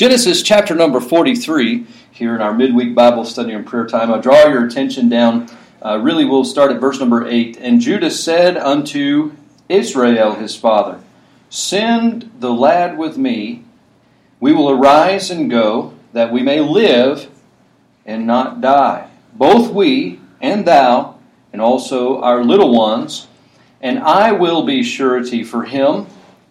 Genesis chapter number 43, here in our midweek Bible study and prayer time. I draw your attention down. Uh, really, we'll start at verse number 8. And Judah said unto Israel his father, Send the lad with me. We will arise and go, that we may live and not die. Both we and thou, and also our little ones, and I will be surety for him.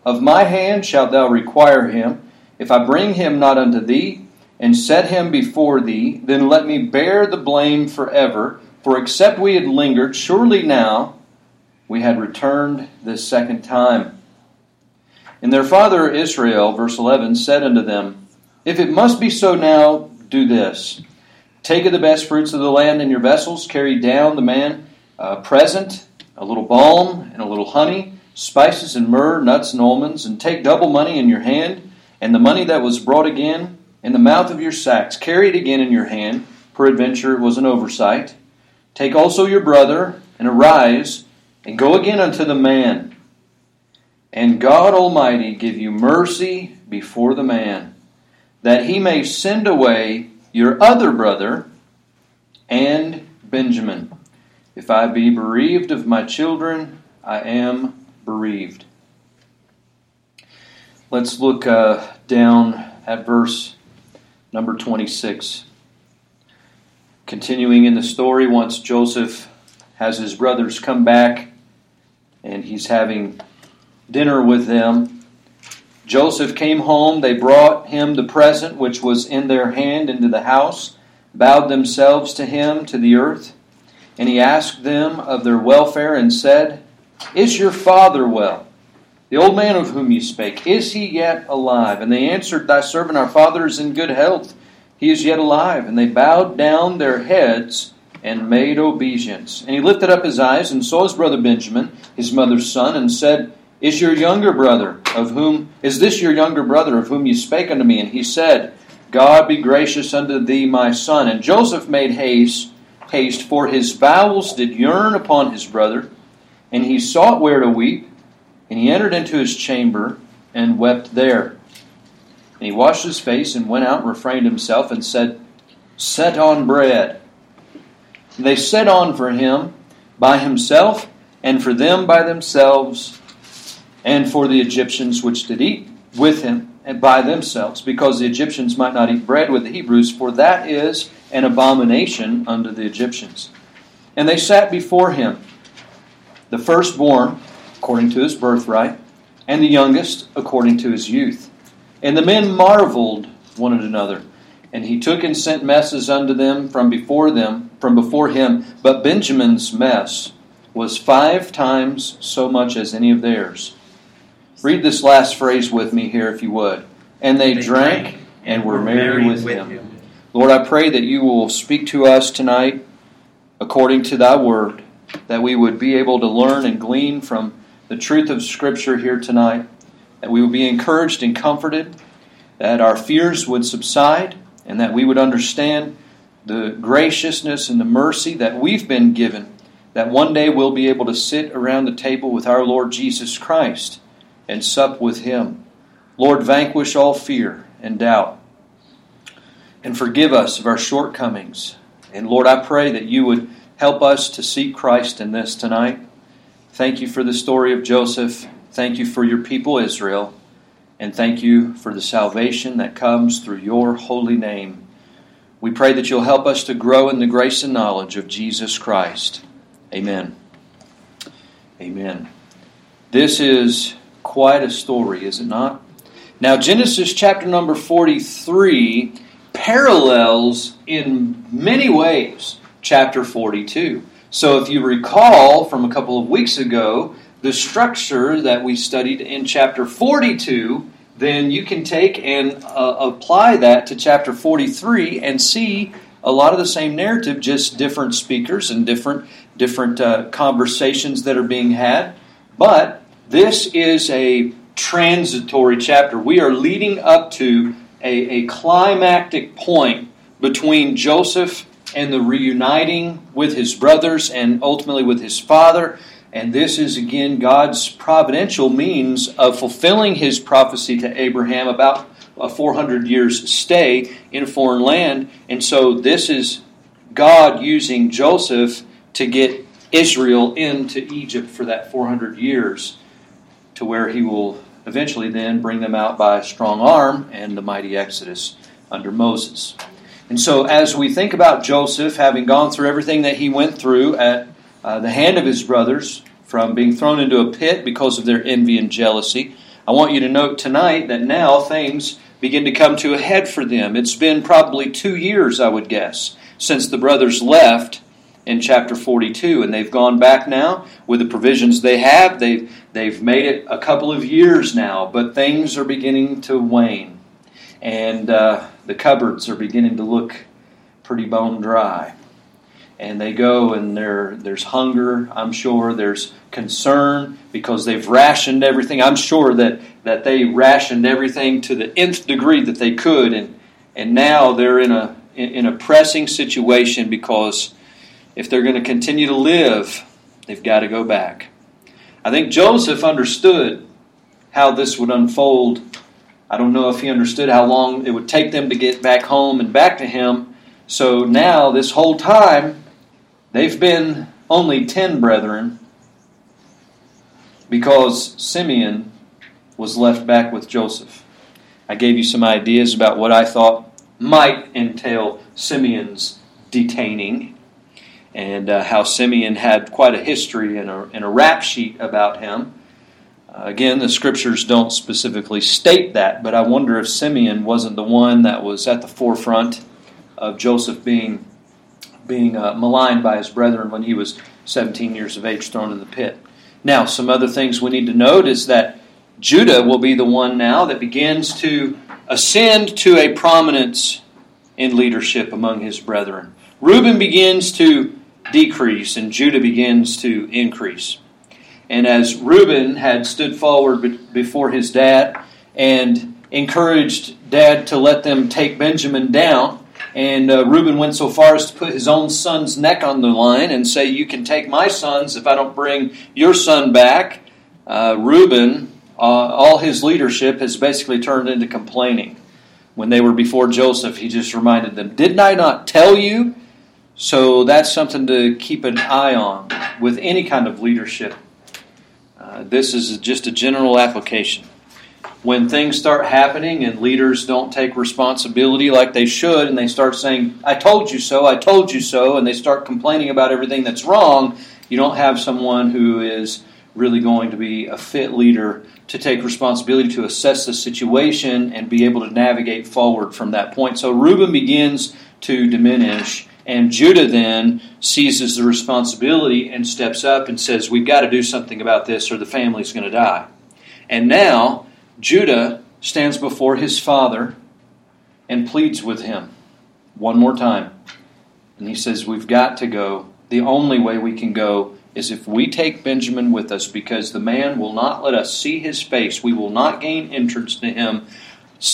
Of my hand shalt thou require him. If I bring him not unto thee, and set him before thee, then let me bear the blame forever. For except we had lingered, surely now we had returned this second time. And their father Israel, verse 11, said unto them, If it must be so now, do this. Take of the best fruits of the land in your vessels, carry down the man uh, present, a little balm and a little honey, spices and myrrh, nuts and almonds, and take double money in your hand, and the money that was brought again in the mouth of your sacks, carry it again in your hand, peradventure it was an oversight. Take also your brother, and arise, and go again unto the man. And God Almighty give you mercy before the man, that he may send away your other brother and Benjamin. If I be bereaved of my children, I am bereaved. Let's look uh, down at verse number 26. Continuing in the story, once Joseph has his brothers come back and he's having dinner with them. Joseph came home. They brought him the present which was in their hand into the house, bowed themselves to him to the earth. And he asked them of their welfare and said, Is your father well? The old man of whom you spake, is he yet alive? And they answered, Thy servant, our father, is in good health. He is yet alive. And they bowed down their heads and made obeisance. And he lifted up his eyes and saw his brother Benjamin, his mother's son, and said, is your younger brother, of whom is this your younger brother, of whom you spake unto me? And he said, God be gracious unto thee, my son. And Joseph made haste, haste, for his bowels did yearn upon his brother, and he sought where to weep, and he entered into his chamber and wept there. And he washed his face and went out and refrained himself and said, Set on bread. And they set on for him by himself, and for them by themselves and for the Egyptians which did eat with him and by themselves, because the Egyptians might not eat bread with the Hebrews, for that is an abomination unto the Egyptians. And they sat before him, the firstborn according to his birthright, and the youngest according to his youth. And the men marveled one at another. And he took and sent messes unto them from before them, from before him. But Benjamin's mess was five times so much as any of theirs. Read this last phrase with me here, if you would. And they, they drank and were merry with, with him. him. Lord, I pray that you will speak to us tonight according to thy word, that we would be able to learn and glean from the truth of Scripture here tonight, that we would be encouraged and comforted, that our fears would subside, and that we would understand the graciousness and the mercy that we've been given, that one day we'll be able to sit around the table with our Lord Jesus Christ and sup with him. Lord, vanquish all fear and doubt and forgive us of our shortcomings. And Lord, I pray that you would help us to seek Christ in this tonight. Thank you for the story of Joseph. Thank you for your people, Israel. And thank you for the salvation that comes through your holy name. We pray that you'll help us to grow in the grace and knowledge of Jesus Christ. Amen. Amen. This is quite a story, is it not? Now, Genesis chapter number 43 parallels in many ways chapter 42. So, if you recall from a couple of weeks ago, the structure that we studied in chapter 42, then you can take and uh, apply that to chapter 43 and see a lot of the same narrative, just different speakers and different different uh, conversations that are being had. But this is a transitory chapter. We are leading up to a, a climactic point between Joseph and the reuniting with his brothers and ultimately with his father. And this is again God's providential means of fulfilling his prophecy to Abraham about a 400 years stay in a foreign land. And so this is God using Joseph to get Israel into Egypt for that 400 years to where he will eventually then bring them out by a strong arm and the mighty Exodus under Moses. And so, as we think about Joseph having gone through everything that he went through at uh, the hand of his brothers, from being thrown into a pit because of their envy and jealousy, I want you to note tonight that now things begin to come to a head for them. It's been probably two years, I would guess, since the brothers left in chapter 42, and they've gone back now with the provisions they have. They've, they've made it a couple of years now, but things are beginning to wane, and uh, the cupboards are beginning to look pretty bone dry. And they go, and there, there's hunger, I'm sure. There's concern because they've rationed everything. I'm sure that, that they rationed everything to the nth degree that they could, and, and now they're in a, in a pressing situation because if they're going to continue to live, they've got to go back. I think Joseph understood how this would unfold. I don't know if he understood how long it would take them to get back home and back to him. So now, this whole time, they've been only ten brethren because Simeon was left back with Joseph. I gave you some ideas about what I thought might entail Simeon's detaining and uh, how Simeon had quite a history and a, and a rap sheet about him. Again, the scriptures don't specifically state that, but I wonder if Simeon wasn't the one that was at the forefront of Joseph being being uh, maligned by his brethren when he was 17 years of age, thrown in the pit. Now, some other things we need to note is that Judah will be the one now that begins to ascend to a prominence in leadership among his brethren. Reuben begins to decrease and Judah begins to increase. And as Reuben had stood forward before his dad and encouraged dad to let them take Benjamin down, and uh, Reuben went so far as to put his own son's neck on the line and say, You can take my sons if I don't bring your son back. Uh, Reuben, uh, all his leadership has basically turned into complaining. When they were before Joseph, he just reminded them, Didn't I not tell you so that's something to keep an eye on with any kind of leadership. This is just a general application. When things start happening and leaders don't take responsibility like they should, and they start saying, I told you so, I told you so, and they start complaining about everything that's wrong, you don't have someone who is really going to be a fit leader to take responsibility to assess the situation and be able to navigate forward from that point. So Reuben begins to diminish and Judah then seizes the responsibility and steps up and says, We've got to do something about this or the family's going to die. And now Judah stands before his father and pleads with him one more time. And he says, We've got to go. The only way we can go is if we take Benjamin with us because the man will not let us see his face. We will not gain entrance to him.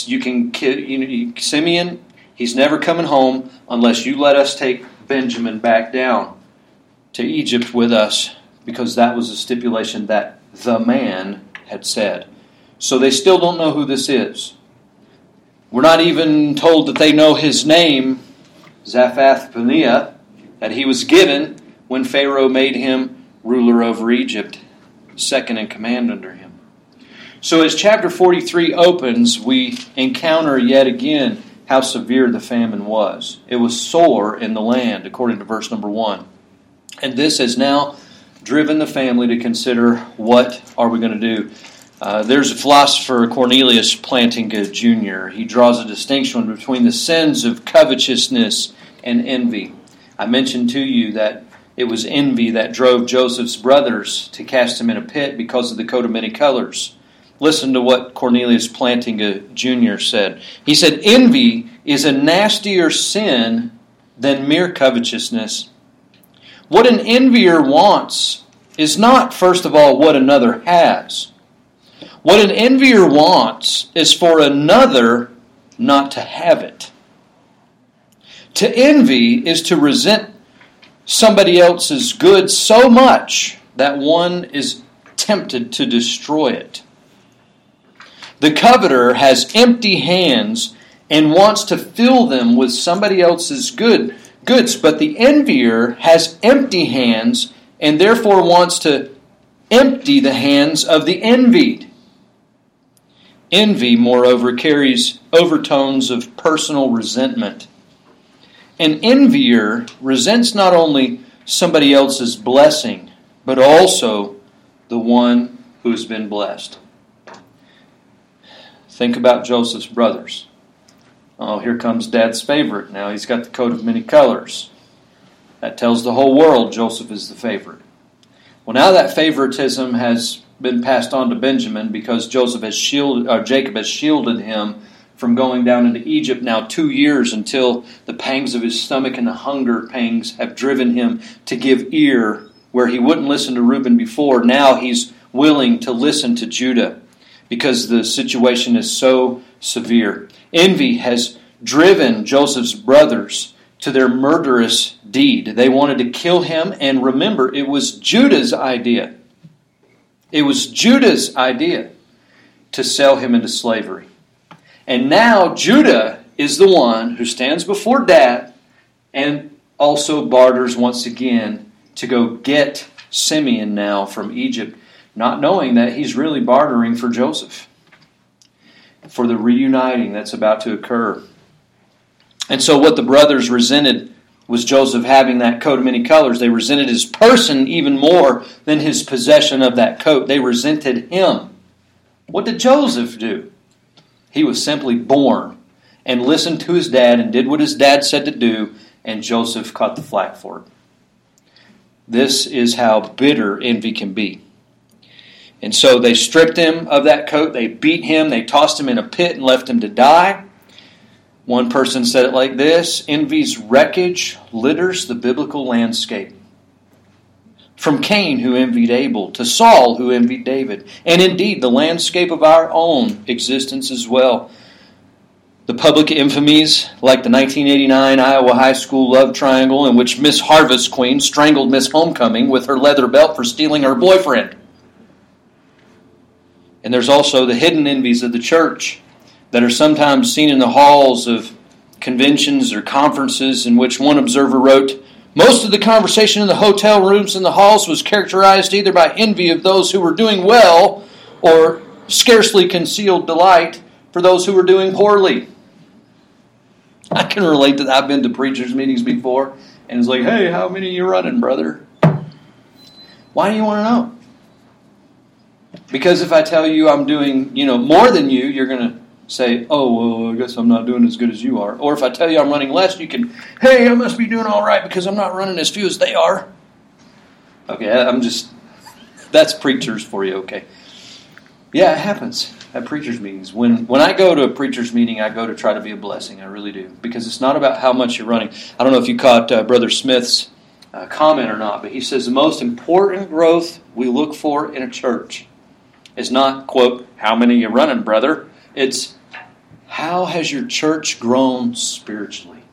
You can, you know, Simeon He's never coming home unless you let us take Benjamin back down to Egypt with us, because that was a stipulation that the man had said. So they still don't know who this is. We're not even told that they know his name, Zaphnath Paaneah, that he was given when Pharaoh made him ruler over Egypt, second in command under him. So as chapter 43 opens, we encounter yet again how severe the famine was. It was sore in the land, according to verse number 1. And this has now driven the family to consider what are we going to do. Uh, there's a philosopher, Cornelius Plantinga Jr. He draws a distinction between the sins of covetousness and envy. I mentioned to you that it was envy that drove Joseph's brothers to cast him in a pit because of the coat of many colors. Listen to what Cornelius Plantinga Jr. said. He said, Envy is a nastier sin than mere covetousness. What an envier wants is not, first of all, what another has. What an envier wants is for another not to have it. To envy is to resent somebody else's good so much that one is tempted to destroy it. The coveter has empty hands and wants to fill them with somebody else's good goods, but the envier has empty hands and therefore wants to empty the hands of the envied. Envy, moreover, carries overtones of personal resentment. An envier resents not only somebody else's blessing, but also the one who has been blessed. Think about Joseph's brothers. Oh, here comes dad's favorite. Now he's got the coat of many colors. That tells the whole world Joseph is the favorite. Well, now that favoritism has been passed on to Benjamin because Joseph has shielded, or Jacob has shielded him from going down into Egypt now two years until the pangs of his stomach and the hunger pangs have driven him to give ear where he wouldn't listen to Reuben before. Now he's willing to listen to Judah because the situation is so severe. Envy has driven Joseph's brothers to their murderous deed. They wanted to kill him, and remember, it was Judah's idea. It was Judah's idea to sell him into slavery. And now Judah is the one who stands before dad and also barters once again to go get Simeon now from Egypt, not knowing that he's really bartering for Joseph, for the reuniting that's about to occur. And so, what the brothers resented was Joseph having that coat of many colors. They resented his person even more than his possession of that coat. They resented him. What did Joseph do? He was simply born and listened to his dad and did what his dad said to do, and Joseph caught the flack for it. This is how bitter envy can be. And so they stripped him of that coat, they beat him, they tossed him in a pit and left him to die. One person said it like this Envy's wreckage litters the biblical landscape. From Cain, who envied Abel, to Saul, who envied David, and indeed the landscape of our own existence as well. The public infamies, like the 1989 Iowa High School love triangle, in which Miss Harvest Queen strangled Miss Homecoming with her leather belt for stealing her boyfriend. And there's also the hidden envies of the church that are sometimes seen in the halls of conventions or conferences, in which one observer wrote, Most of the conversation in the hotel rooms and the halls was characterized either by envy of those who were doing well or scarcely concealed delight for those who were doing poorly. I can relate to that. I've been to preachers' meetings before, and it's like, hey, how many are you running, brother? Why do you want to know? Because if I tell you I'm doing, you know, more than you, you're going to say, oh, well, I guess I'm not doing as good as you are. Or if I tell you I'm running less, you can, hey, I must be doing all right because I'm not running as few as they are. Okay, I'm just, that's preachers for you, okay. Yeah, it happens at preachers' meetings. When, when I go to a preacher's meeting, I go to try to be a blessing. I really do. Because it's not about how much you're running. I don't know if you caught uh, Brother Smith's uh, comment or not, but he says the most important growth we look for in a church is not, quote, how many you running, brother? It's how has your church grown spiritually?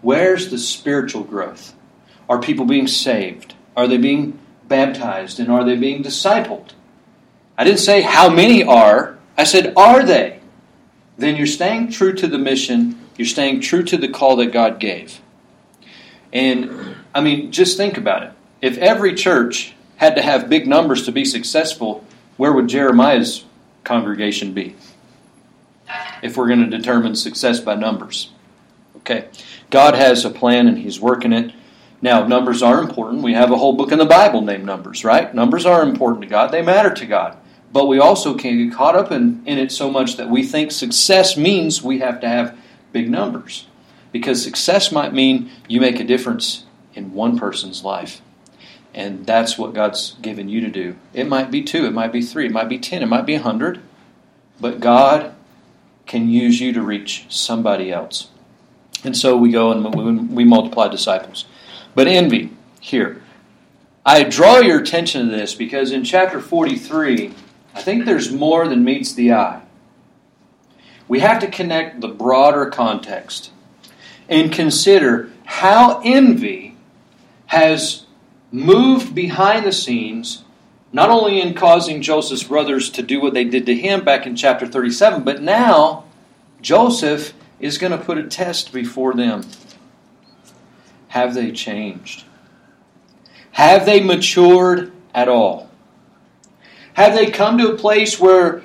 Where's the spiritual growth? Are people being saved? Are they being baptized? And are they being discipled? I didn't say how many are, I said, are they? Then you're staying true to the mission, you're staying true to the call that God gave. And I mean, just think about it. If every church had to have big numbers to be successful, where would Jeremiah's congregation be? If we're going to determine success by numbers. Okay. God has a plan and He's working it. Now, numbers are important. We have a whole book in the Bible named Numbers, right? Numbers are important to God, they matter to God. But we also can get caught up in, in it so much that we think success means we have to have big numbers. Because success might mean you make a difference in one person's life. And that's what God's given you to do. It might be two, it might be three, it might be ten, it might be a hundred. But God can use you to reach somebody else. And so we go and we multiply disciples. But envy, here. I draw your attention to this because in chapter 43, I think there's more than meets the eye. We have to connect the broader context and consider how envy has moved behind the scenes not only in causing Joseph's brothers to do what they did to him back in chapter 37, but now Joseph is going to put a test before them. Have they changed? Have they matured at all? Have they come to a place where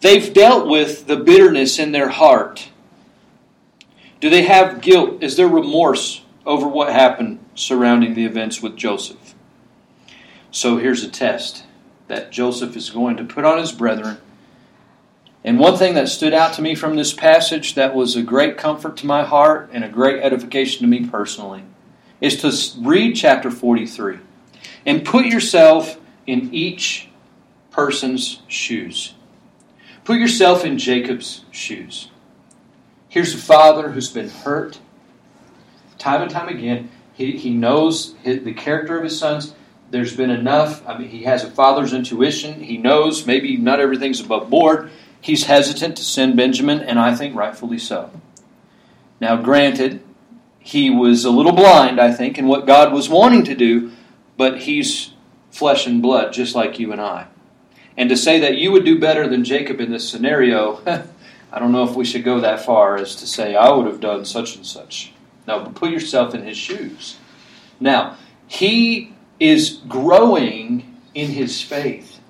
they've dealt with the bitterness in their heart? Do they have guilt? Is there remorse over what happened surrounding the events with Joseph? So here's a test that Joseph is going to put on his brethren. And one thing that stood out to me from this passage that was a great comfort to my heart and a great edification to me personally is to read chapter 43 and put yourself in each person's shoes. Put yourself in Jacob's shoes. Here's a father who's been hurt time and time again. He, he knows his, the character of his sons there's been enough. I mean, he has a father's intuition. He knows maybe not everything's above board. He's hesitant to send Benjamin, and I think rightfully so. Now, granted, he was a little blind, I think, in what God was wanting to do, but he's flesh and blood, just like you and I. And to say that you would do better than Jacob in this scenario, I don't know if we should go that far as to say, I would have done such and such. No, but put yourself in his shoes. Now, he is growing in his faith.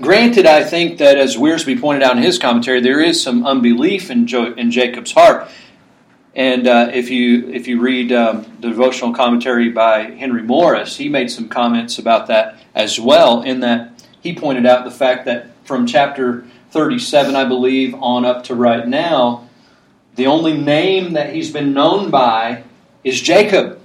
Granted, I think that as Wiersbe pointed out in his commentary, there is some unbelief in, jo- in Jacob's heart. And uh, if you if you read um, the devotional commentary by Henry Morris, he made some comments about that as well. In that he pointed out the fact that from chapter 37, I believe, on up to right now, the only name that he's been known by is Jacob.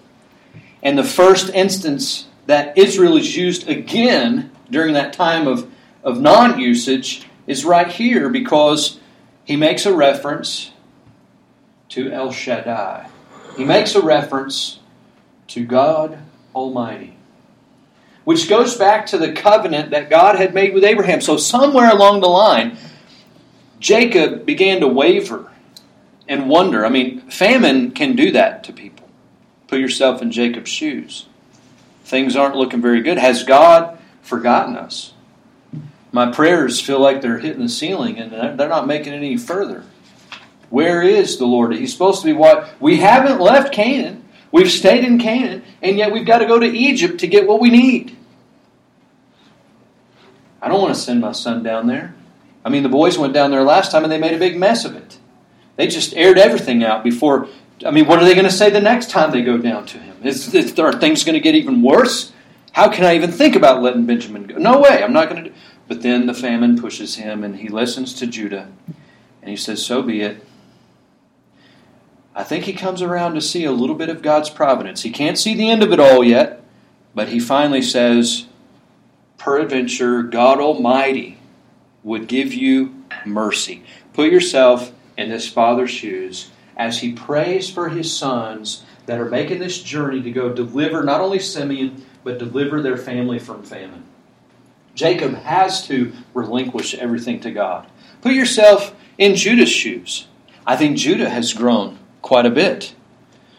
And the first instance that Israel is used again during that time of, of non usage is right here because he makes a reference to El Shaddai. He makes a reference to God Almighty, which goes back to the covenant that God had made with Abraham. So, somewhere along the line, Jacob began to waver and wonder. I mean, famine can do that to people. Put yourself in Jacob's shoes. Things aren't looking very good. Has God forgotten us? My prayers feel like they're hitting the ceiling and they're not making it any further. Where is the Lord? He's supposed to be what? We haven't left Canaan. We've stayed in Canaan, and yet we've got to go to Egypt to get what we need. I don't want to send my son down there. I mean, the boys went down there last time and they made a big mess of it. They just aired everything out before I mean, what are they going to say the next time they go down to him? Is, is are things going to get even worse? How can I even think about letting Benjamin go? No way, I'm not going to. But then the famine pushes him, and he listens to Judah, and he says, "So be it." I think he comes around to see a little bit of God's providence. He can't see the end of it all yet, but he finally says, "Peradventure, God Almighty would give you mercy." Put yourself in his father's shoes as he prays for his sons that are making this journey to go deliver not only Simeon, but deliver their family from famine. Jacob has to relinquish everything to God. Put yourself in Judah's shoes. I think Judah has grown quite a bit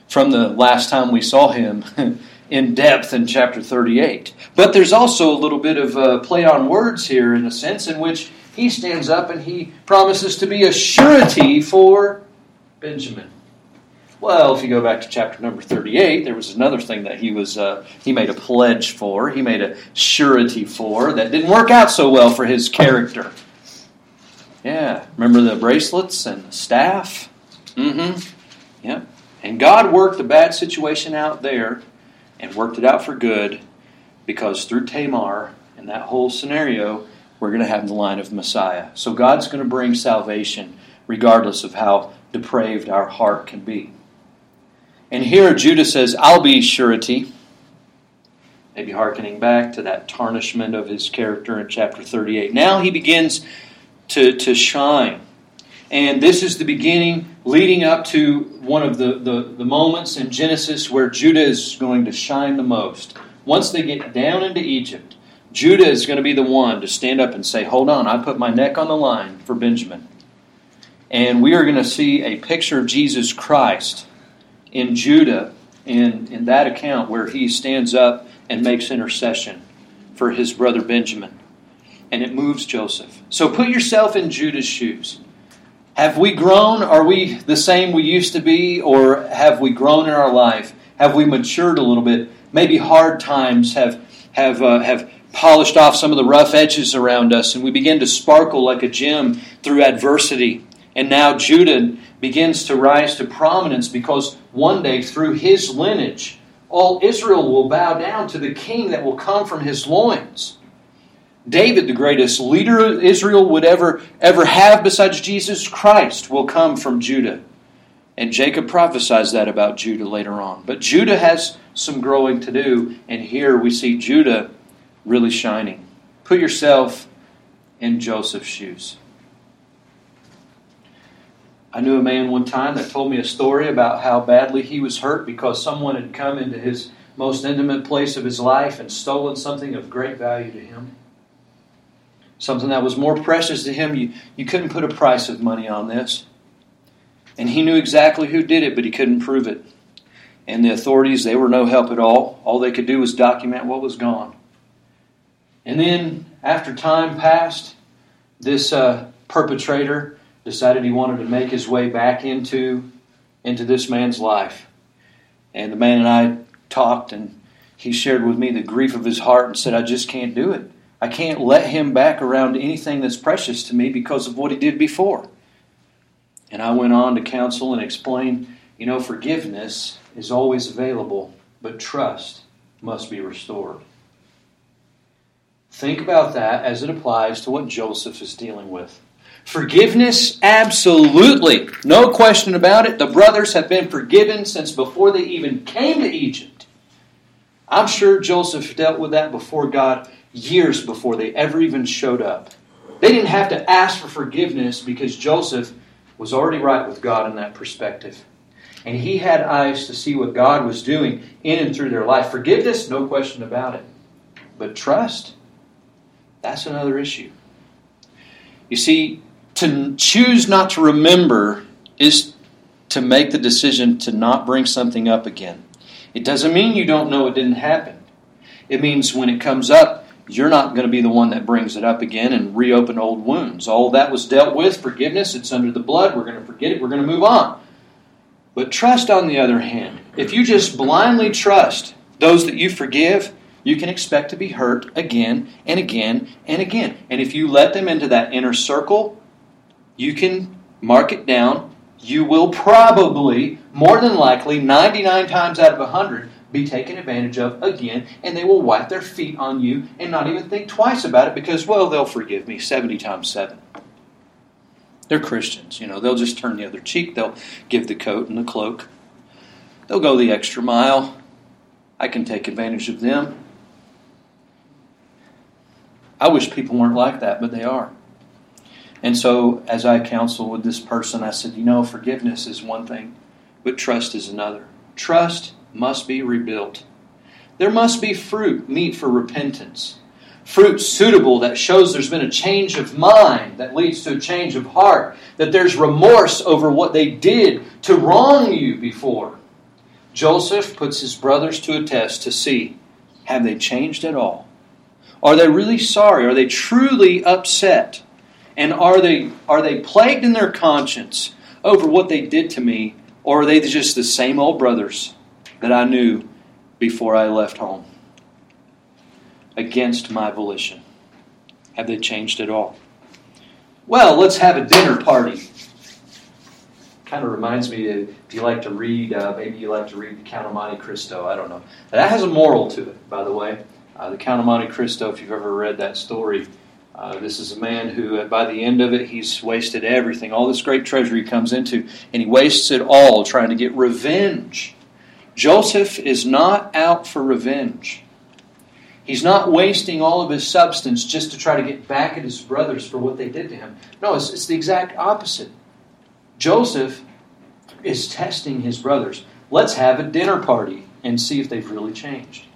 from the last time we saw him in depth in chapter 38. But there's also a little bit of a play on words here in a sense in which he stands up and he promises to be a surety for Benjamin. Well, if you go back to chapter number 38, there was another thing that he was uh, he made a pledge for, he made a surety for that didn't work out so well for his character. Yeah, remember the bracelets and the staff? Mm-hmm. Yep. And God worked the bad situation out there and worked it out for good because through Tamar and that whole scenario, we're going to have the line of Messiah. So God's going to bring salvation regardless of how depraved our heart can be. And here Judah says, I'll be surety. Maybe hearkening back to that tarnishment of his character in chapter 38. Now he begins to, to shine. And this is the beginning leading up to one of the, the, the moments in Genesis where Judah is going to shine the most. Once they get down into Egypt, Judah is going to be the one to stand up and say, Hold on, I put my neck on the line for Benjamin. And we are going to see a picture of Jesus Christ in Judah in, in that account where he stands up and makes intercession for his brother Benjamin. And it moves Joseph. So put yourself in Judah's shoes. Have we grown? Are we the same we used to be? Or have we grown in our life? Have we matured a little bit? Maybe hard times have, have, uh, have polished off some of the rough edges around us, and we begin to sparkle like a gem through adversity. And now Judah begins to rise to prominence because one day, through his lineage, all Israel will bow down to the king that will come from his loins. David, the greatest leader Israel would ever, ever have besides Jesus Christ, will come from Judah. And Jacob prophesies that about Judah later on. But Judah has some growing to do, and here we see Judah really shining. Put yourself in Joseph's shoes. I knew a man one time that told me a story about how badly he was hurt because someone had come into his most intimate place of his life and stolen something of great value to him. Something that was more precious to him. You, you couldn't put a price of money on this. And he knew exactly who did it, but he couldn't prove it. And the authorities, they were no help at all. All they could do was document what was gone. And then, after time passed, this uh, perpetrator decided he wanted to make his way back into, into this man's life. And the man and I talked, and he shared with me the grief of his heart and said, I just can't do it. I can't let him back around anything that's precious to me because of what he did before. And I went on to counsel and explain you know, forgiveness is always available, but trust must be restored. Think about that as it applies to what Joseph is dealing with. Forgiveness, absolutely. No question about it. The brothers have been forgiven since before they even came to Egypt. I'm sure Joseph dealt with that before God years before they ever even showed up. They didn't have to ask for forgiveness because Joseph was already right with God in that perspective. And he had eyes to see what God was doing in and through their life. Forgiveness, no question about it. But trust, that's another issue. You see, to choose not to remember is to make the decision to not bring something up again. It doesn't mean you don't know it didn't happen. It means when it comes up, you're not going to be the one that brings it up again and reopen old wounds. All that was dealt with, forgiveness, it's under the blood. We're going to forget it. We're going to move on. But trust, on the other hand, if you just blindly trust those that you forgive, you can expect to be hurt again and again and again. And if you let them into that inner circle, you can mark it down. You will probably, more than likely, 99 times out of 100, be taken advantage of again, and they will wipe their feet on you and not even think twice about it because, well, they'll forgive me 70 times 7. They're Christians, you know, they'll just turn the other cheek, they'll give the coat and the cloak. They'll go the extra mile. I can take advantage of them. I wish people weren't like that, but they are. And so, as I counsel with this person, I said, you know, forgiveness is one thing, but trust is another. Trust must be rebuilt. There must be fruit, meet for repentance. Fruit suitable that shows there's been a change of mind that leads to a change of heart, that there's remorse over what they did to wrong you before. Joseph puts his brothers to a test to see have they changed at all? Are they really sorry? Are they truly upset? And are they, are they plagued in their conscience over what they did to me? Or are they just the same old brothers that I knew before I left home? Against my volition. Have they changed at all? Well, let's have a dinner party. Kind of reminds me of, if you like to read, uh, maybe you like to read The Count of Monte Cristo. I don't know. That has a moral to it, by the way. Uh, the Count of Monte Cristo, if you've ever read that story, uh, this is a man who, uh, by the end of it, he's wasted everything. All this great treasure he comes into, and he wastes it all trying to get revenge. Joseph is not out for revenge. He's not wasting all of his substance just to try to get back at his brothers for what they did to him. No, it's, it's the exact opposite. Joseph is testing his brothers. Let's have a dinner party and see if they've really changed.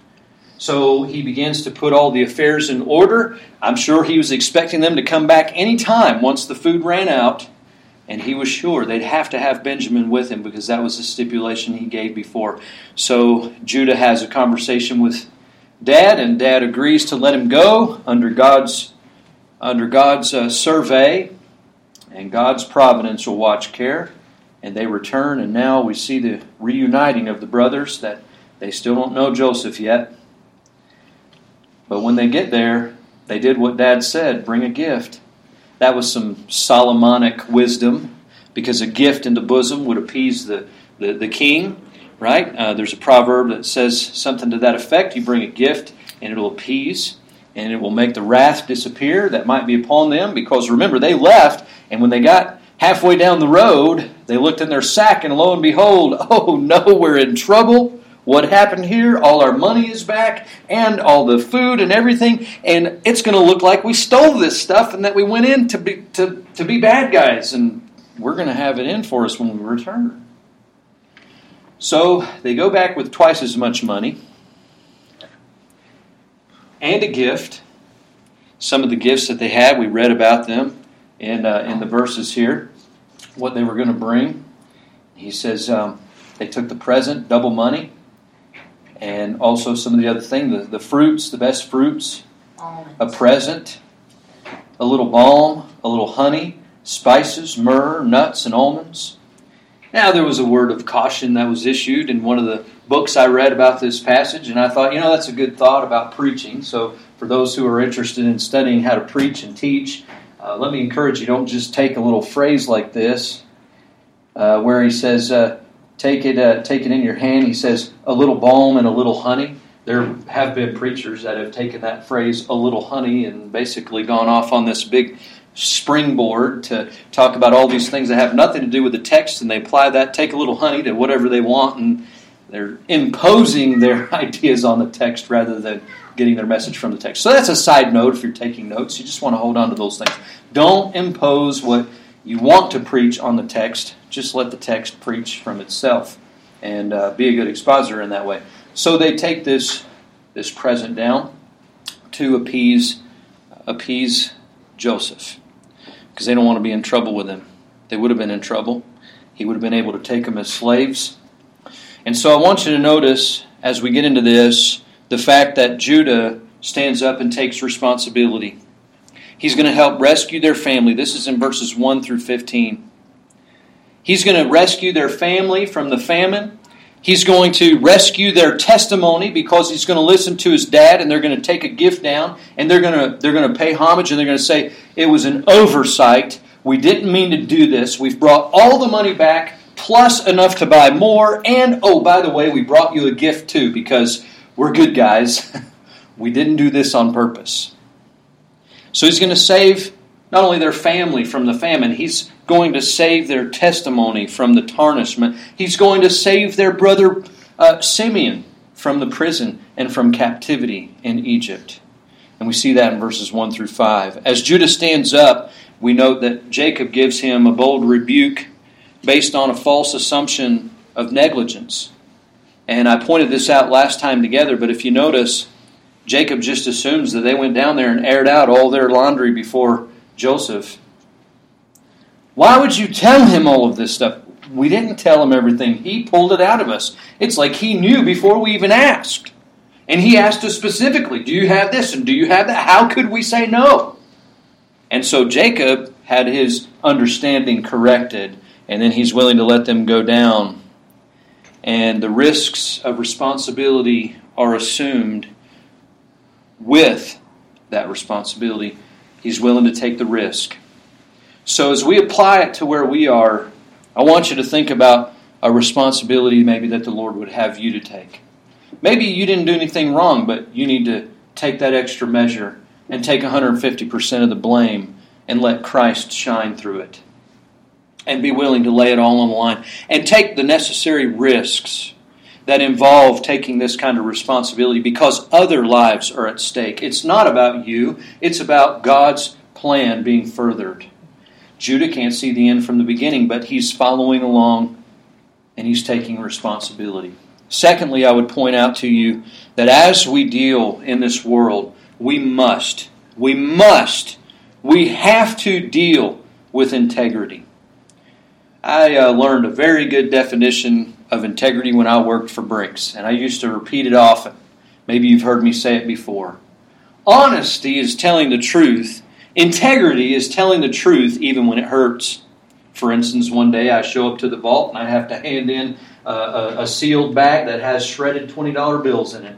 So he begins to put all the affairs in order. I'm sure he was expecting them to come back any time once the food ran out. And he was sure they'd have to have Benjamin with him because that was the stipulation he gave before. So Judah has a conversation with dad, and dad agrees to let him go under God's under God's uh, survey, and God's providential watch care. And they return, and now we see the reuniting of the brothers that they still don't know Joseph yet. But when they get there, they did what Dad said bring a gift. That was some Solomonic wisdom because a gift in the bosom would appease the, the, the king, right? Uh, there's a proverb that says something to that effect. You bring a gift and it'll appease and it will make the wrath disappear that might be upon them because remember, they left and when they got halfway down the road, they looked in their sack and lo and behold, oh no, we're in trouble what happened here. All our money is back, and all the food and everything, and it's going to look like we stole this stuff and that we went in to be to, to be bad guys, and we're going to have it in for us when we return. So they go back with twice as much money and a gift. Some of the gifts that they had, we read about them in uh, in the verses here. What they were going to bring. He says um, they took the present, double money and also some of the other things the, the fruits, the best fruits, Almonds. a present, a little balm, a little honey, spices, myrrh, nuts, and almonds. Now, there was a word of caution that was issued in one of the books I read about this passage, and I thought, you know, that's a good thought about preaching. So, for those who are interested in studying how to preach and teach, uh, let me encourage you don't just take a little phrase like this uh, where he says, uh, take it, uh, take it in your hand. He says, a little balm and a little honey. There have been preachers that have taken that phrase, a little honey, and basically gone off on this big springboard to talk about all these things that have nothing to do with the text, and they apply that, take a little honey to whatever they want, and they're imposing their ideas on the text rather than getting their message from the text. So that's a side note if you're taking notes. You just want to hold on to those things. Don't impose what you want to preach on the text, just let the text preach from itself and uh, be a good expositor in that way. So they take this this present down to appease appease Joseph because they don't want to be in trouble with him. They would have been in trouble. He would have been able to take them as slaves. And so I want you to notice as we get into this the fact that Judah stands up and takes responsibility. He's going to help rescue their family. This is in verses 1 through 15. He's going to rescue their family from the famine. He's going to rescue their testimony because he's going to listen to his dad and they're going to take a gift down and they're going to they're going to pay homage and they're going to say it was an oversight. We didn't mean to do this. We've brought all the money back plus enough to buy more and oh by the way, we brought you a gift too because we're good guys. we didn't do this on purpose. So he's going to save not only their family from the famine, he's going to save their testimony from the tarnishment. He's going to save their brother uh, Simeon from the prison and from captivity in Egypt. And we see that in verses 1 through 5. As Judah stands up, we note that Jacob gives him a bold rebuke based on a false assumption of negligence. And I pointed this out last time together, but if you notice, Jacob just assumes that they went down there and aired out all their laundry before Joseph. Why would you tell him all of this stuff? We didn't tell him everything. He pulled it out of us. It's like he knew before we even asked. And he asked us specifically, Do you have this and do you have that? How could we say no? And so Jacob had his understanding corrected, and then he's willing to let them go down. And the risks of responsibility are assumed with that responsibility. He's willing to take the risk. So, as we apply it to where we are, I want you to think about a responsibility maybe that the Lord would have you to take. Maybe you didn't do anything wrong, but you need to take that extra measure and take 150% of the blame and let Christ shine through it. And be willing to lay it all on the line and take the necessary risks that involve taking this kind of responsibility because other lives are at stake. It's not about you, it's about God's plan being furthered. Judah can't see the end from the beginning, but he's following along and he's taking responsibility. Secondly, I would point out to you that as we deal in this world, we must, we must, we have to deal with integrity. I uh, learned a very good definition of integrity when I worked for Brinks, and I used to repeat it often. Maybe you've heard me say it before. Honesty is telling the truth. Integrity is telling the truth even when it hurts. For instance, one day I show up to the vault and I have to hand in a, a, a sealed bag that has shredded $20 bills in it.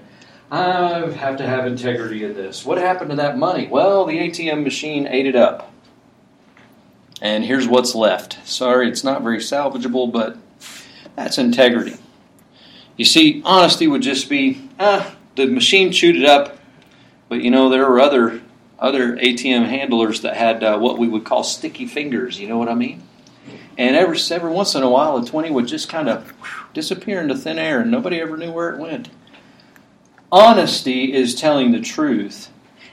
I have to have integrity in this. What happened to that money? Well, the ATM machine ate it up. And here's what's left. Sorry, it's not very salvageable, but that's integrity. You see, honesty would just be, ah, the machine chewed it up, but you know, there were other other ATM handlers that had uh, what we would call sticky fingers. You know what I mean? And every every once in a while, a twenty would just kind of disappear into thin air, and nobody ever knew where it went. Honesty is telling the truth.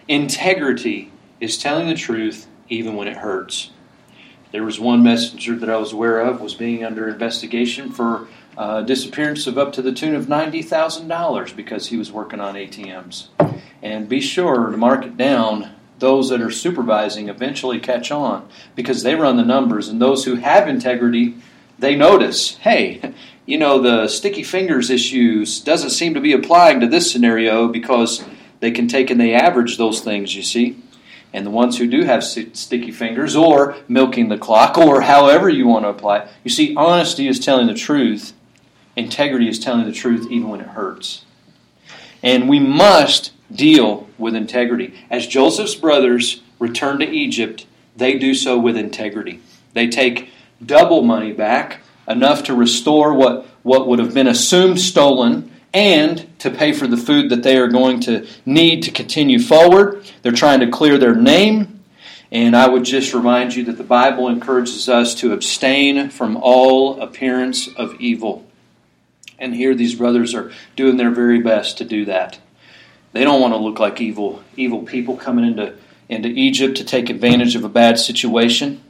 Integrity is telling the truth even when it hurts. There was one messenger that I was aware of was being under investigation for uh, disappearance of up to the tune of $90,000 because he was working on ATMs. And be sure to mark it down. Those that are supervising eventually catch on because they run the numbers, and those who have integrity, they notice, hey, you know, the sticky fingers issues doesn't seem to be applying to this scenario because they can take and they average those things, you see. And the ones who do have sticky fingers or milking the clock or however you want to apply it, you see, honesty is telling the truth, integrity is telling the truth even when it hurts. And we must deal with integrity. As Joseph's brothers return to Egypt, they do so with integrity. They take double money back enough to restore what, what would have been assumed stolen and to pay for the food that they are going to need to continue forward. They're trying to clear their name. And I would just remind you that the Bible encourages us to abstain from all appearance of evil. And here these brothers are doing their very best to do that. They don't want to look like evil evil people coming into, into Egypt to take advantage of a bad situation.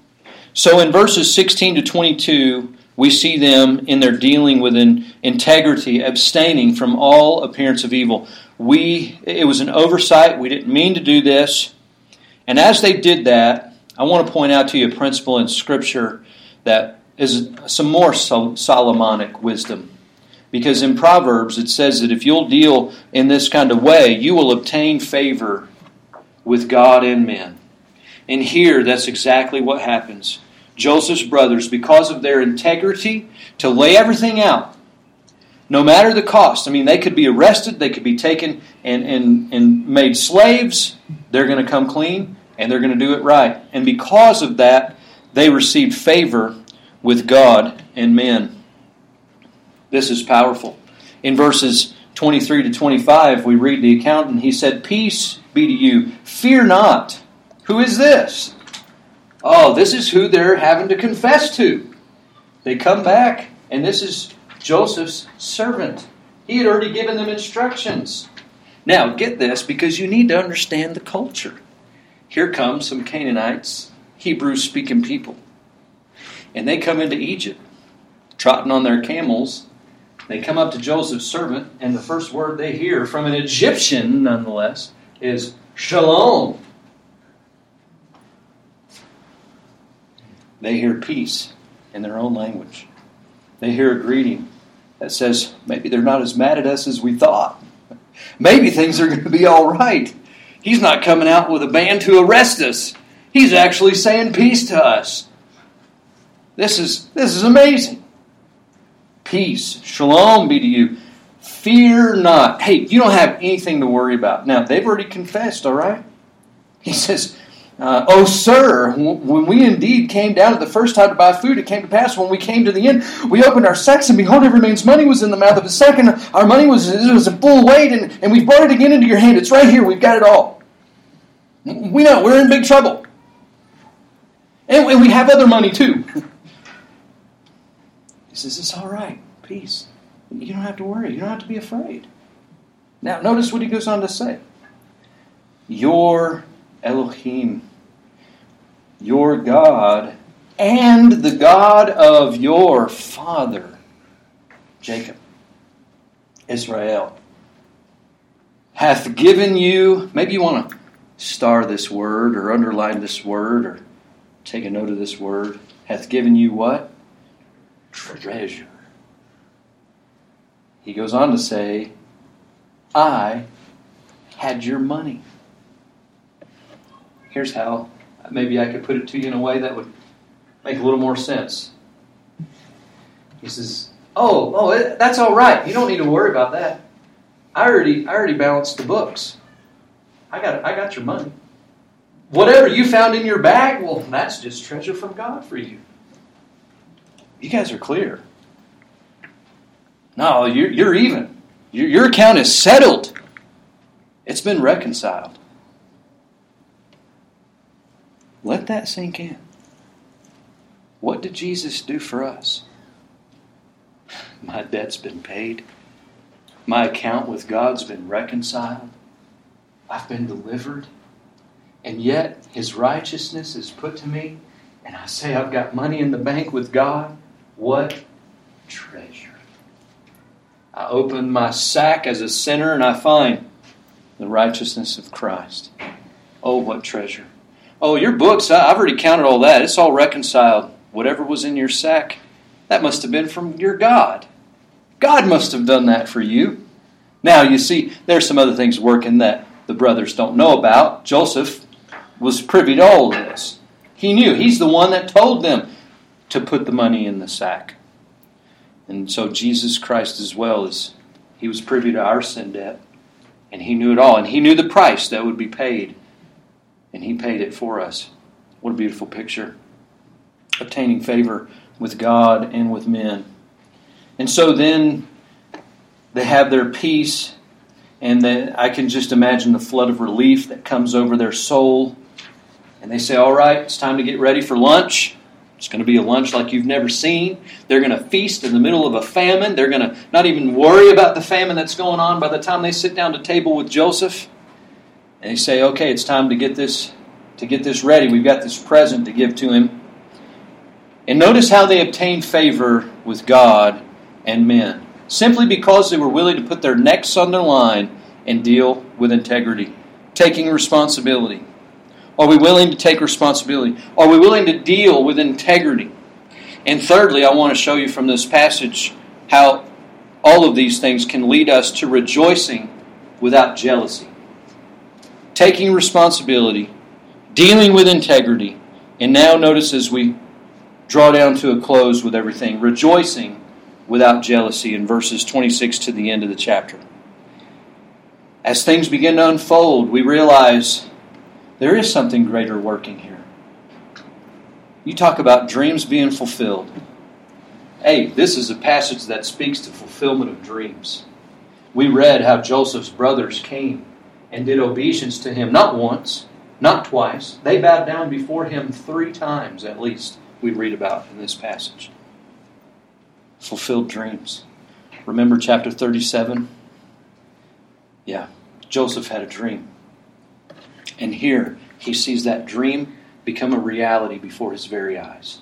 So in verses 16 to 22, we see them in their dealing with integrity, abstaining from all appearance of evil. We it was an oversight. We didn't mean to do this. And as they did that, I want to point out to you a principle in Scripture that is some more Solomonic wisdom. Because in Proverbs it says that if you'll deal in this kind of way, you will obtain favor with God and men. And here, that's exactly what happens. Joseph's brothers, because of their integrity to lay everything out, no matter the cost. I mean, they could be arrested, they could be taken and, and, and made slaves. They're going to come clean and they're going to do it right. And because of that, they received favor with God and men. This is powerful. In verses 23 to 25, we read the account, and he said, Peace be to you. Fear not. Who is this? Oh, this is who they're having to confess to. They come back, and this is Joseph's servant. He had already given them instructions. Now, get this because you need to understand the culture. Here come some Canaanites, Hebrew speaking people. And they come into Egypt, trotting on their camels. They come up to Joseph's servant, and the first word they hear from an Egyptian, nonetheless, is Shalom. They hear peace in their own language. They hear a greeting that says, maybe they're not as mad at us as we thought. Maybe things are going to be all right. He's not coming out with a band to arrest us. He's actually saying peace to us. This is, this is amazing. Peace, shalom be to you. Fear not. Hey, you don't have anything to worry about. Now, they've already confessed, all right? He says, uh, oh, sir, when we indeed came down at the first time to buy food, it came to pass when we came to the inn, we opened our sacks, and behold, every man's money was in the mouth of the second. Our money was, it was a full weight, and, and we brought it again into your hand. It's right here. We've got it all. We know we're in big trouble. And, and we have other money too. he says, It's all right. Peace. You don't have to worry. You don't have to be afraid. Now, notice what he goes on to say. Your Elohim, your God, and the God of your father, Jacob, Israel, hath given you, maybe you want to star this word or underline this word or take a note of this word, hath given you what? Treasure. He goes on to say, I had your money. Here's how maybe I could put it to you in a way that would make a little more sense. He says, "Oh, oh, that's all right. You don't need to worry about that. I already, I already balanced the books. I got, I got your money. Whatever you found in your bag, well, that's just treasure from God for you. You guys are clear. No, you're, you're even. Your, your account is settled. It's been reconciled. Let that sink in. What did Jesus do for us? My debt's been paid. My account with God's been reconciled. I've been delivered. And yet, His righteousness is put to me, and I say I've got money in the bank with God. What treasure! I open my sack as a sinner and I find the righteousness of Christ. Oh, what treasure. Oh, your books, I've already counted all that. It's all reconciled. Whatever was in your sack, that must have been from your God. God must have done that for you. Now, you see, there's some other things working that the brothers don't know about. Joseph was privy to all this. He knew. He's the one that told them to put the money in the sack. And so Jesus Christ as well is he was privy to our sin debt. And he knew it all. And he knew the price that would be paid. And he paid it for us. What a beautiful picture. Obtaining favor with God and with men. And so then they have their peace, and then I can just imagine the flood of relief that comes over their soul. And they say, All right, it's time to get ready for lunch. It's going to be a lunch like you've never seen. They're going to feast in the middle of a famine. They're going to not even worry about the famine that's going on by the time they sit down to table with Joseph. And they say, "Okay, it's time to get this to get this ready. We've got this present to give to him." And notice how they obtained favor with God and men, simply because they were willing to put their necks on the line and deal with integrity, taking responsibility. Are we willing to take responsibility? Are we willing to deal with integrity? And thirdly, I want to show you from this passage how all of these things can lead us to rejoicing without jealousy. Taking responsibility, dealing with integrity, and now notice as we draw down to a close with everything, rejoicing without jealousy in verses 26 to the end of the chapter. As things begin to unfold, we realize there is something greater working here. You talk about dreams being fulfilled. Hey, this is a passage that speaks to fulfillment of dreams. We read how Joseph's brothers came and did obeisance to him, not once, not twice. They bowed down before him three times at least, we read about in this passage. Fulfilled dreams. Remember chapter 37? Yeah, Joseph had a dream. And here, he sees that dream become a reality before his very eyes.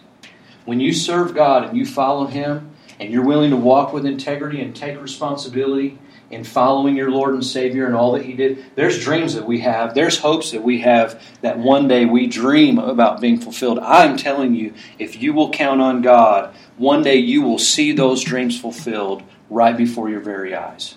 When you serve God and you follow Him, and you're willing to walk with integrity and take responsibility in following your Lord and Savior and all that He did, there's dreams that we have, there's hopes that we have that one day we dream about being fulfilled. I'm telling you, if you will count on God, one day you will see those dreams fulfilled right before your very eyes.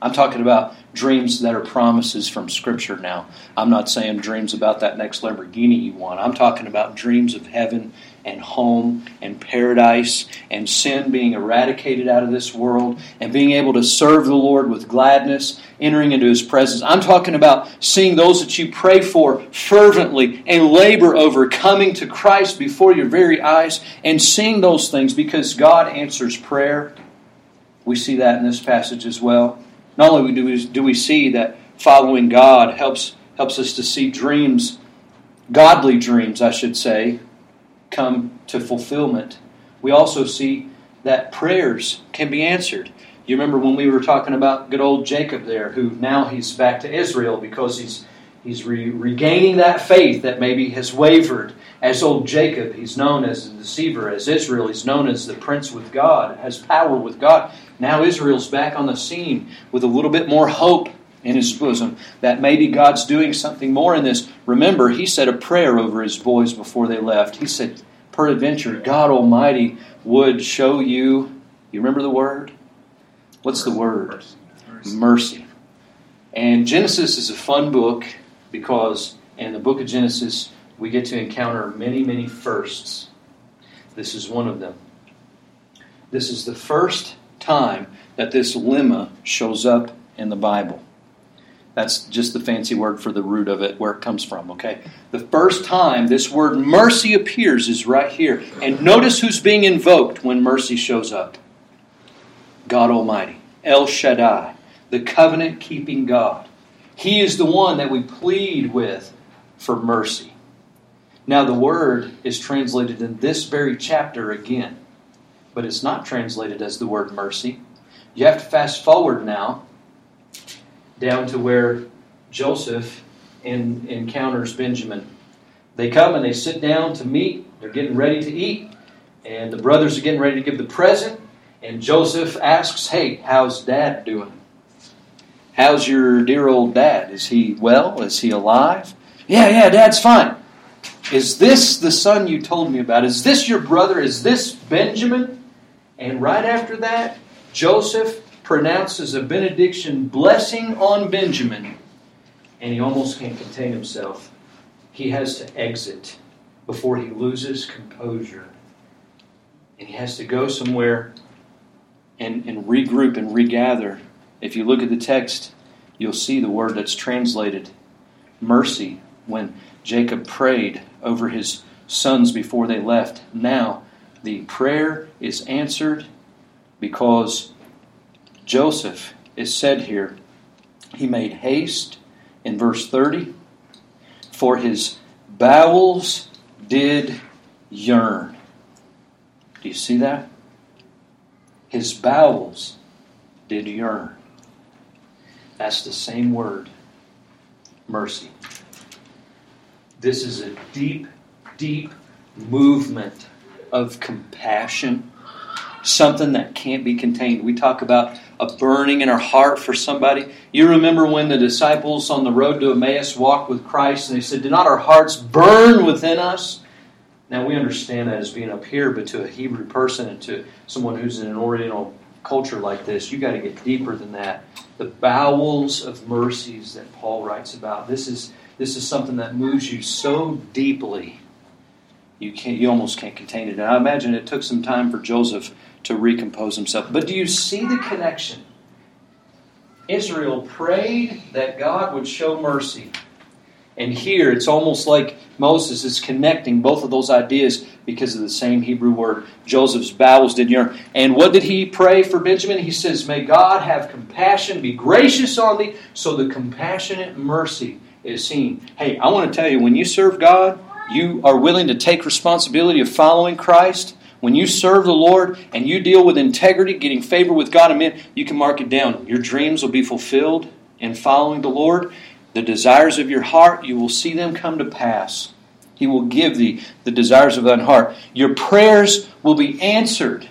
I'm talking about dreams that are promises from Scripture now. I'm not saying dreams about that next Lamborghini you want. I'm talking about dreams of heaven and home and paradise and sin being eradicated out of this world and being able to serve the Lord with gladness, entering into His presence. I'm talking about seeing those that you pray for fervently and labor over coming to Christ before your very eyes and seeing those things because God answers prayer. We see that in this passage as well. Not only do we, do we see that following God helps, helps us to see dreams, godly dreams, I should say, come to fulfillment, we also see that prayers can be answered. You remember when we were talking about good old Jacob there, who now he's back to Israel because he's he's re- regaining that faith that maybe has wavered. As old Jacob, he's known as the deceiver. As Israel, he's known as the prince with God, has power with God. Now Israel's back on the scene with a little bit more hope in his bosom that maybe God's doing something more in this. Remember, he said a prayer over his boys before they left. He said, Peradventure, God Almighty would show you. You remember the word? What's the word? Mercy. Mercy. And Genesis is a fun book because in the book of Genesis, we get to encounter many, many firsts. This is one of them. This is the first time that this lemma shows up in the Bible. That's just the fancy word for the root of it, where it comes from, okay? The first time this word mercy appears is right here. And notice who's being invoked when mercy shows up God Almighty, El Shaddai, the covenant keeping God. He is the one that we plead with for mercy. Now, the word is translated in this very chapter again, but it's not translated as the word mercy. You have to fast forward now down to where Joseph in, encounters Benjamin. They come and they sit down to meet. They're getting ready to eat, and the brothers are getting ready to give the present. And Joseph asks, Hey, how's dad doing? How's your dear old dad? Is he well? Is he alive? Yeah, yeah, dad's fine. Is this the son you told me about? Is this your brother? Is this Benjamin? And right after that, Joseph pronounces a benediction blessing on Benjamin, and he almost can't contain himself. He has to exit before he loses composure. And he has to go somewhere and, and regroup and regather if you look at the text, you'll see the word that's translated mercy when Jacob prayed over his sons before they left. Now, the prayer is answered because Joseph is said here, he made haste in verse 30, for his bowels did yearn. Do you see that? His bowels did yearn. That's the same word mercy. This is a deep, deep movement of compassion, something that can't be contained. We talk about a burning in our heart for somebody. You remember when the disciples on the road to Emmaus walked with Christ and they said, Do not our hearts burn within us? Now we understand that as being up here, but to a Hebrew person and to someone who's in an Oriental culture like this, you got to get deeper than that the bowels of mercies that Paul writes about. This is this is something that moves you so deeply you can't you almost can't contain it. And I imagine it took some time for Joseph to recompose himself. But do you see the connection? Israel prayed that God would show mercy. And here it's almost like Moses is connecting both of those ideas because of the same Hebrew word. Joseph's bowels did yearn. And what did he pray for Benjamin? He says, May God have compassion, be gracious on thee. So the compassionate mercy is seen. Hey, I want to tell you, when you serve God, you are willing to take responsibility of following Christ. When you serve the Lord and you deal with integrity, getting favor with God and men, you can mark it down. Your dreams will be fulfilled in following the Lord. The desires of your heart, you will see them come to pass. He will give thee the desires of thine heart. Your prayers will be answered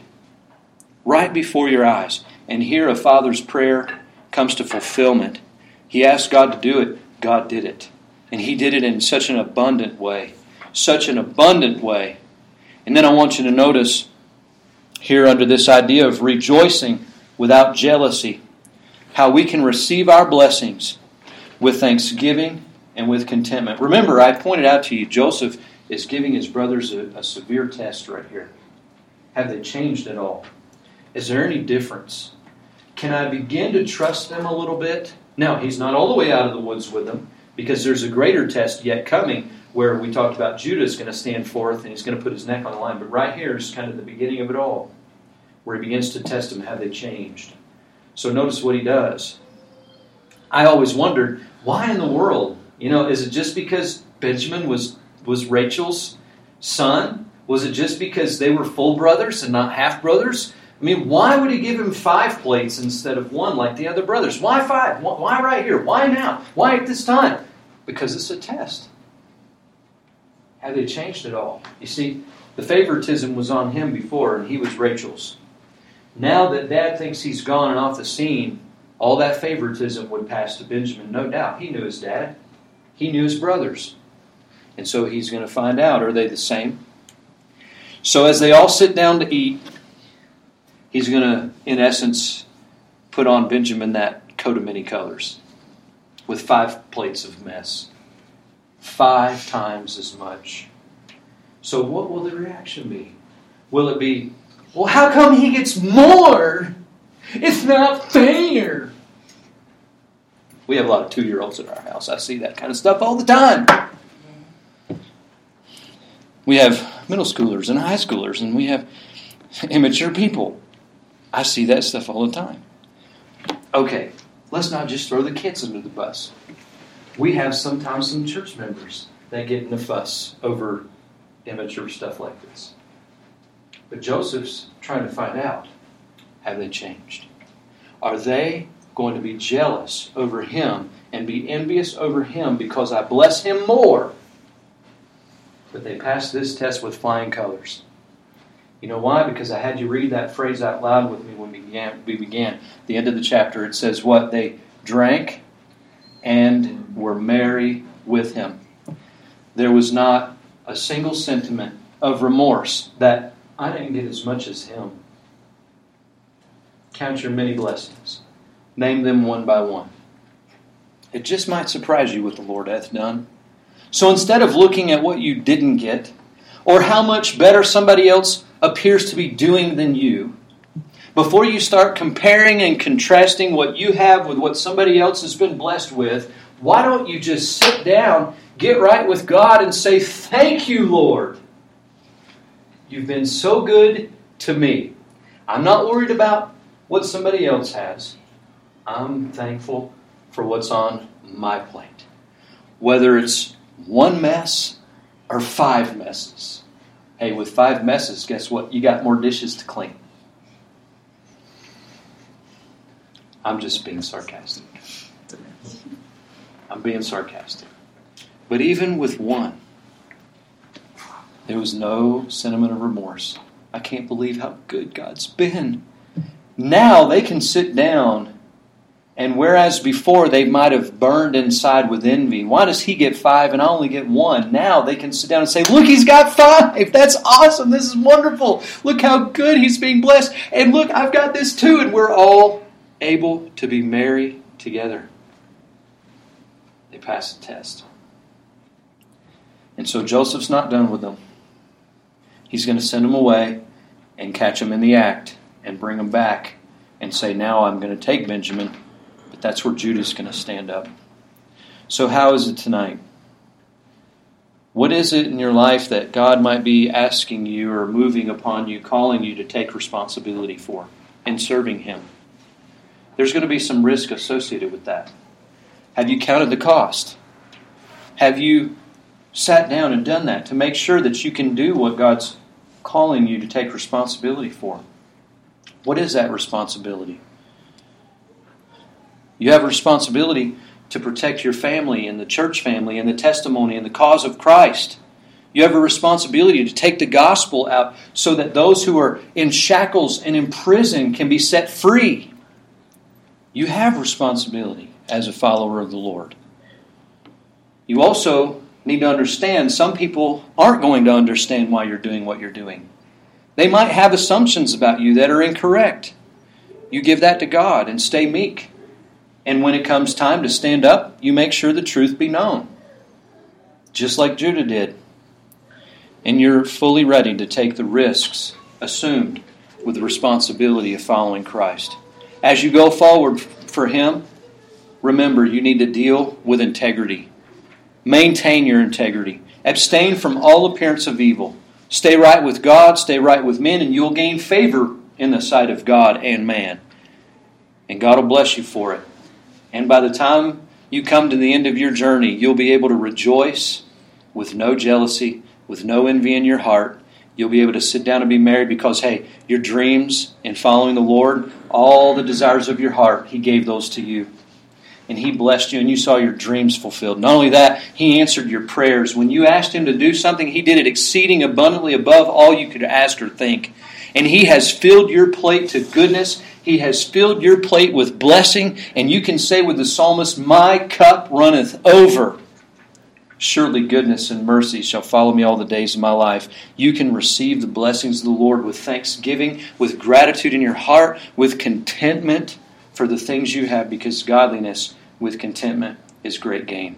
right before your eyes. And here a father's prayer comes to fulfillment. He asked God to do it, God did it. And He did it in such an abundant way. Such an abundant way. And then I want you to notice here under this idea of rejoicing without jealousy, how we can receive our blessings with thanksgiving and with contentment. Remember, I pointed out to you, Joseph is giving his brothers a, a severe test right here. Have they changed at all? Is there any difference? Can I begin to trust them a little bit? Now, he's not all the way out of the woods with them because there's a greater test yet coming where we talked about Judah is going to stand forth and he's going to put his neck on the line. But right here is kind of the beginning of it all, where he begins to test them. Have they changed? So notice what he does. I always wondered why in the world, you know, is it just because Benjamin was was Rachel's son? Was it just because they were full brothers and not half brothers? I mean, why would he give him five plates instead of one like the other brothers? Why five? Why right here? Why now? Why at this time? Because it's a test. Have they changed at all? You see, the favoritism was on him before, and he was Rachel's. Now that dad thinks he's gone and off the scene, all that favoritism would pass to Benjamin, no doubt. He knew his dad, he knew his brothers. And so he's going to find out are they the same? So as they all sit down to eat, he's going to, in essence, put on Benjamin that coat of many colors. with five plates of mess. Five times as much. So, what will the reaction be? Will it be, well, how come he gets more? It's not fair. We have a lot of two year olds at our house. I see that kind of stuff all the time. We have middle schoolers and high schoolers, and we have immature people. I see that stuff all the time. Okay, let's not just throw the kids under the bus. We have sometimes some church members that get in a fuss over immature stuff like this. But Joseph's trying to find out have they changed? Are they going to be jealous over him and be envious over him because I bless him more? But they passed this test with flying colors. You know why? Because I had you read that phrase out loud with me when we began. We began. The end of the chapter, it says what? They drank and were merry with him. There was not a single sentiment of remorse that I didn't get as much as him. Count your many blessings. Name them one by one. It just might surprise you what the Lord hath done. So instead of looking at what you didn't get, or how much better somebody else appears to be doing than you, before you start comparing and contrasting what you have with what somebody else has been blessed with, why don't you just sit down, get right with God, and say, Thank you, Lord. You've been so good to me. I'm not worried about what somebody else has. I'm thankful for what's on my plate. Whether it's one mess or five messes. Hey, with five messes, guess what? You got more dishes to clean. I'm just being sarcastic. I'm being sarcastic. But even with one, there was no sentiment of remorse. I can't believe how good God's been. Now they can sit down and whereas before they might have burned inside with envy, why does he get five and I only get one? Now they can sit down and say, Look, he's got five. That's awesome. This is wonderful. Look how good he's being blessed. And look, I've got this too. And we're all able to be merry together. They pass the test. And so Joseph's not done with them. He's going to send them away and catch them in the act and bring them back and say, Now I'm going to take Benjamin but that's where Judah's going to stand up. So, how is it tonight? What is it in your life that God might be asking you or moving upon you, calling you to take responsibility for and serving Him? There's going to be some risk associated with that. Have you counted the cost? Have you sat down and done that to make sure that you can do what God's calling you to take responsibility for? What is that responsibility? You have a responsibility to protect your family and the church family and the testimony and the cause of Christ. You have a responsibility to take the gospel out so that those who are in shackles and in prison can be set free. You have responsibility as a follower of the Lord. You also need to understand some people aren't going to understand why you're doing what you're doing. They might have assumptions about you that are incorrect. You give that to God and stay meek. And when it comes time to stand up, you make sure the truth be known, just like Judah did. And you're fully ready to take the risks assumed with the responsibility of following Christ. As you go forward for Him, remember you need to deal with integrity. Maintain your integrity. Abstain from all appearance of evil. Stay right with God, stay right with men, and you'll gain favor in the sight of God and man. And God will bless you for it. And by the time you come to the end of your journey, you'll be able to rejoice with no jealousy, with no envy in your heart. You'll be able to sit down and be married because, hey, your dreams in following the Lord, all the desires of your heart, He gave those to you. And He blessed you, and you saw your dreams fulfilled. Not only that, He answered your prayers. When you asked Him to do something, He did it exceeding abundantly above all you could ask or think. And He has filled your plate to goodness he has filled your plate with blessing, and you can say with the psalmist, My cup runneth over. Surely goodness and mercy shall follow me all the days of my life. You can receive the blessings of the Lord with thanksgiving, with gratitude in your heart, with contentment for the things you have, because godliness with contentment is great gain.